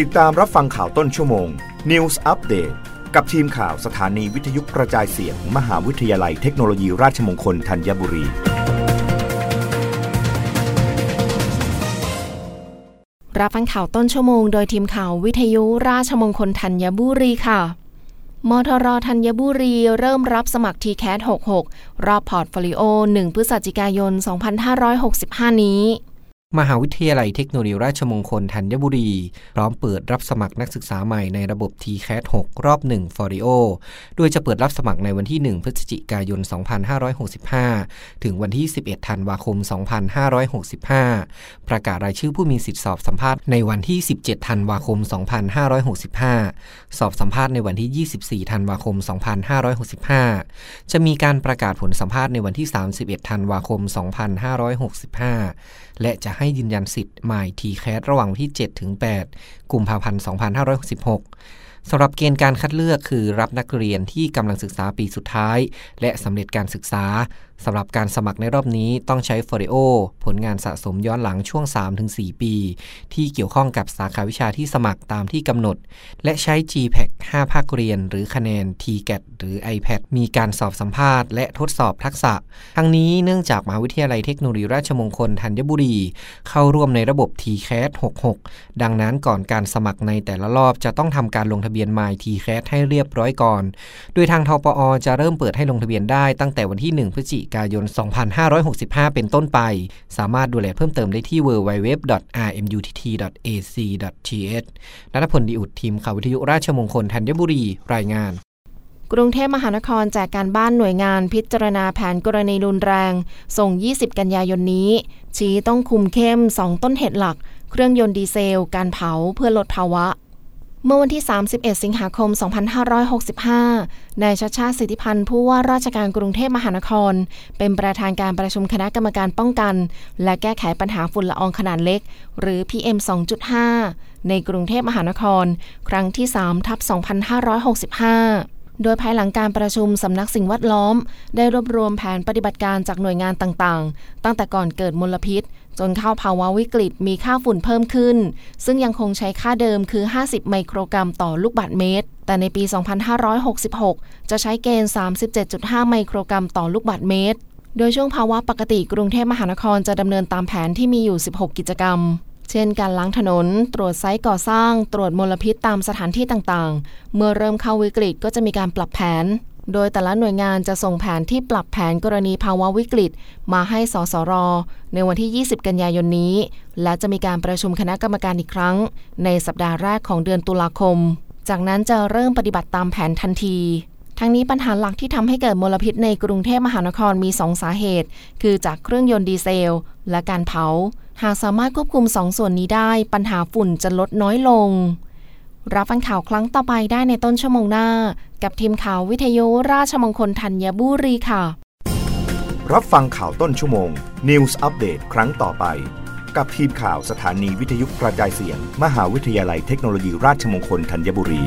ติดตามรับฟังข่าวต้นชั่วโมง News Update กับทีมข่าวสถานีวิทยุกระจายเสียงมหาวิทยาลัยเทคโนโลยีราชมงคลธัญบุรี รับฟังข่าวต้นชั่วโมงโดยทีมข่าววิทยุราชมงคลธัญบุรีค่ะมทรธัญบุรีเริ่มรับสมัคร t c a t 66 รอบ portfolio 1 พฤศจิกายน 2565 นี้ มหาวิทยาลัยเทคโนโลยีราชมงคลธัญบุรี พร้อมเปิดรับสมัครนักศึกษาใหม่ในระบบ t c a t 6 รอบ 1 f o r i o โดยจะเปิดรับสมัครในวันที่ 1 พฤศจิกายน 2565 ถึงวันที่ 11 ธันวาคม 2565 ประกาศรายชื่อผู้มีสิทธิสอบสัมภาษณ์ในวันที่ 17 ธันวาคม 2565 สอบสัมภาษณ์ในวันที่ 24 ธันวาคม 2565 จะมีการประกาศผลสัมภาษณ์ในวันที่ 31 ธันวาคม 2565 และจะให้ยืนยันสิทธิ์หมายทีแคสระหว่างวันที่ 7 ถึง 8 กุมภาพันธ์ 2566สำหรับเกณฑ์การคัดเลือกคือรับนักเรียนที่กำลังศึกษาปีสุดท้าย และสำเร็จการศึกษาสำหรับการสมัครในรอบนี้ต้องใช้ฟอริโอผลงานสะสมย้อนหลังช่วง 3-4 ปี ที่เกี่ยวข้องกับสาขาวิชาที่สมัครตามที่กำหนด และใช้ GPAC 5 ภาคเรียน หรือคะแนน TGAT หรือ iPad มีการสอบสัมภาษณ์และทดสอบทักษะ ทั้งนี้เนื่องจากมหาวิทยาลัยเทคโนโลยีราชมงคลธัญบุรี เข้าร่วมในระบบ TCAT 66 ดังนั้นก่อนการสมัครในแต่ละรอบจะต้องทำการลงทะเบียน My TCAT ให้เรียบร้อยก่อน โดยทางทปอจะเริ่มเปิดให้ลงทะเบียนได้ตั้งแต่วันที่ 1 พฤศจิกายน 2565 เป็นต้นไป สามารถดูแลเพิ่มเติมได้ที่ www.rmutt.ac.th นัทพลดีอุดทีมข่าววิทยุราชมงคลธัญบุรีรายงาน กรุงเทพมหานครแจกการบ้านหน่วยงานพิจารณาแผนกรณีรุนแรง ส่ง 20 กันยายนนี้ ชี้ต้องคุมเข้ม 2 ต้นเหตุหลัก เครื่องยนต์ดีเซล การเผาเพื่อลดภาวะเมื่อวันที่ 31 สิงหาคม 2565 นายชาชาติสิทธิพันธ์ผู้ว่าราชการกรุงเทพมหานคร เป็นประธานการประชุมคณะกรรมการป้องกัน และแก้ไขปัญหาฝุ่นละอองขนาดเล็ก หรือ PM 2.5 ในกรุงเทพมหานคร ครั้งที่ 3 ทับ 2565 โดยภายหลังการประชุมสำนักสิ่งแวดล้อม ได้รวบรวมแผนปฏิบัติการจากหน่วยงานต่างๆ ตั้งแต่ก่อนเกิดมลพิษ จนเข้าภาวะวิกฤตมีค่าฝุ่นเพิ่มขึ้น ซึ่งยังคงใช้ค่าเดิมคือ 50 ไมโครกรัมต่อลูกบาศก์เมตร แต่ในปี 2566 จะใช้เกณฑ์ 37.5 ไมโครกรัมต่อลูกบาศก์เมตร โดยช่วงภาวะปกติกรุงเทพมหานครจะดำเนินตามแผนที่มีอยู่ 16 กิจกรรม เช่นการล้างถนน ตรวจไซต์ก่อสร้าง ตรวจมลพิษตามสถานที่ต่างๆ เมื่อเริ่มเข้าวิกฤตก็จะมีการปรับแผน โดยแต่ละหน่วยงานจะส่งแผนที่ปรับแผนกรณีภาวะวิกฤต มาให้สสร ในวันที่ 20 กันยายนนี้ และจะมีการประชุมคณะกรรมการอีกครั้ง ในสัปดาห์แรกของเดือนตุลาคม จากนั้นจะเริ่มปฏิบัติตามแผนทันทีทั้งนี้ปัญหาหลักที่ทำให้เกิดมลพิษในกรุงเทพมหานครมี 2 สาเหตุ คือจากเครื่องยนต์ดีเซล และการเผา หากสามารถควบคุม2สส่วนนี้ได้ ปัญหาฝุ่นจะลดน้อยลง รับฟังข่าวครั้งต่อไปได้ในต้นชั่วโมงหน้า กับทีมข่าววิทยุราชมงคลธัญบุรีค่ะ รับฟังข่าวต้นชั่วโมง News อัปเดตครั้งต่อไป กับทีมข่าวสถานีวิทยุกระจายเสียง มหาวิทยาลัยเทคโนโลยีราชมงคลธัญบุรี